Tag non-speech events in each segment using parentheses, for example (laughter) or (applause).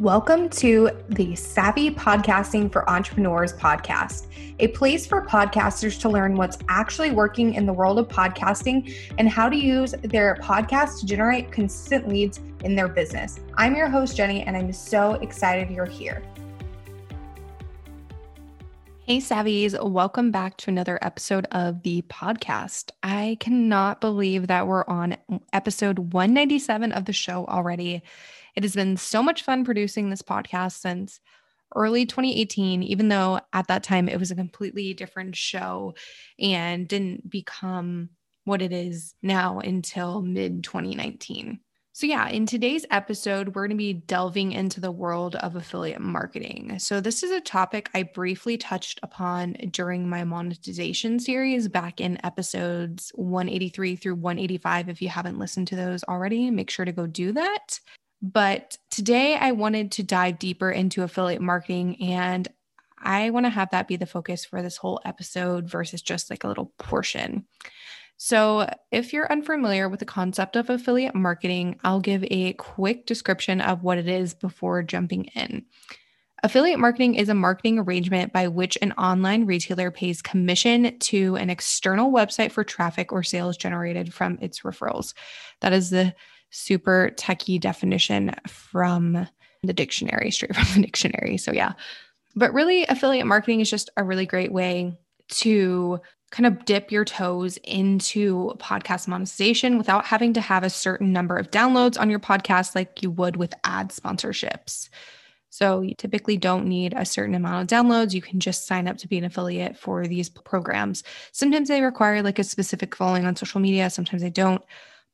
Welcome to the Savvy Podcasting for Entrepreneurs podcast, a place for podcasters to learn what's actually working in the world of podcasting and how to use their podcast to generate consistent leads in their business. I'm your host, Jenny, and I'm so excited you're here. Hey, Savvies, welcome back to another episode of the podcast. I cannot believe that we're on episode 197 of the show already. It has been so much fun producing this podcast since early 2018, even though at that time it was a completely different show and didn't become what it is now until mid 2019. So, yeah, in today's episode, we're going to be delving into the world of affiliate marketing. So, this is a topic I briefly touched upon during my monetization series back in episodes 183 through 185. If you haven't listened to those already, make sure to go do that. But today I wanted to dive deeper into affiliate marketing and I want to have that be the focus for this whole episode versus just like a little portion. So, if you're unfamiliar with the concept of affiliate marketing, I'll give a quick description of what it is before jumping in. Affiliate marketing is a marketing arrangement by which an online retailer pays commission to an external website for traffic or sales generated from its referrals. That is the super techie definition from the dictionary, straight from the dictionary. So, yeah. But really, affiliate marketing is just a really great way to kind of dip your toes into podcast monetization without having to have a certain number of downloads on your podcast like you would with ad sponsorships. So you typically don't need a certain amount of downloads. You can just sign up to be an affiliate for these programs. Sometimes they require like a specific following on social media, sometimes they don't,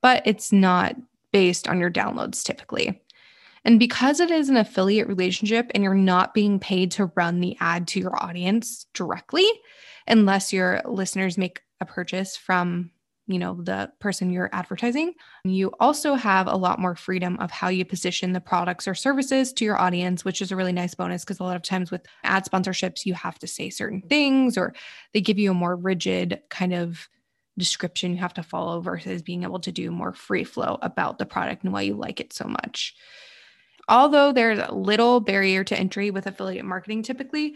but it's not based on your downloads typically. And because it is an affiliate relationship and you're not being paid to run the ad to your audience directly, unless your listeners make a purchase from you know the person you're advertising you also have a lot more freedom of how you position the products or services to your audience which is a really nice bonus because a lot of times with ad sponsorships you have to say certain things or they give you a more rigid kind of description you have to follow versus being able to do more free flow about the product and why you like it so much. Although there's a little barrier to entry with affiliate marketing typically,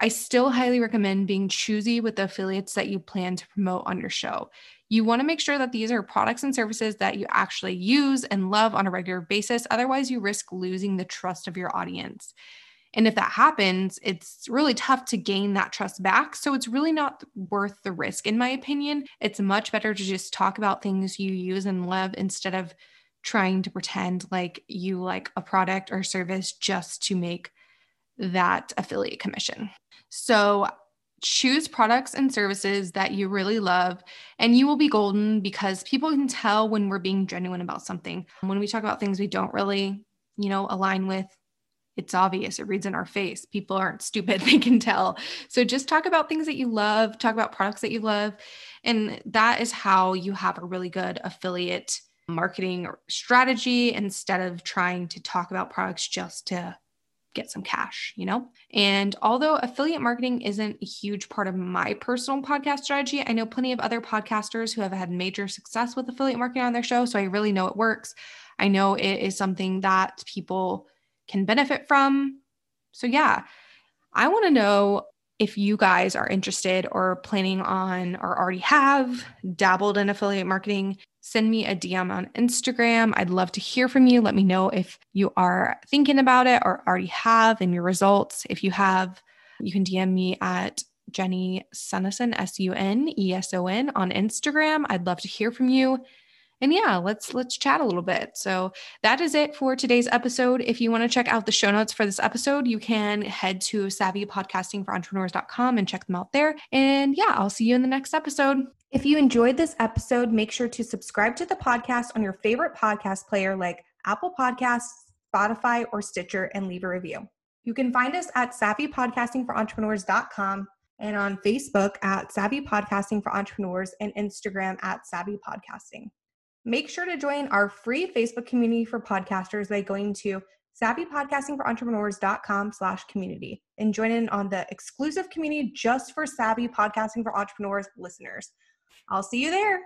I still highly recommend being choosy with the affiliates that you plan to promote on your show. You want to make sure that these are products and services that you actually use and love on a regular basis. Otherwise, you risk losing the trust of your audience. And if that happens, it's really tough to gain that trust back. So it's really not worth the risk, in my opinion. It's much better to just talk about things you use and love instead of trying to pretend like you like a product or service just to make that affiliate commission. So choose products and services that you really love and you will be golden because people can tell when we're being genuine about something. When we talk about things we don't really, you know, align with, it's obvious it reads in our face people aren't stupid (laughs) they can tell so just talk about things that you love talk about products that you love and that is how you have a really good affiliate marketing strategy instead of trying to talk about products just to get some cash, you know? And although affiliate marketing isn't a huge part of my personal podcast strategy, I know plenty of other podcasters who have had major success with affiliate marketing on their show. So I really know it works. I know it is something that people can benefit from. So, yeah, I want to know if you guys are interested or planning on or already have dabbled in affiliate marketing. Send me a DM on Instagram. I'd love to hear from you. Let me know if you are thinking about it or already have and your results. If you have, you can DM me at Jenny Suneson, S U N E S O N on Instagram. I'd love to hear from you and yeah, let's let's chat a little bit. So that is it for today's episode. If you want to check out the show notes for this episode, you can head to savvypodcastingforentrepreneurs.com and check them out there. And yeah, I'll see you in the next episode. If you enjoyed this episode, make sure to subscribe to the podcast on your favorite podcast player like Apple Podcasts, Spotify, or Stitcher and leave a review. You can find us at savvypodcastingforentrepreneurs.com and on Facebook at Savvy Podcasting for Entrepreneurs and Instagram at Savvy Podcasting. Make sure to join our free Facebook community for podcasters by going to savvypodcastingforentrepreneurs.com slash community and join in on the exclusive community just for savvy podcasting for entrepreneurs listeners. I'll see you there.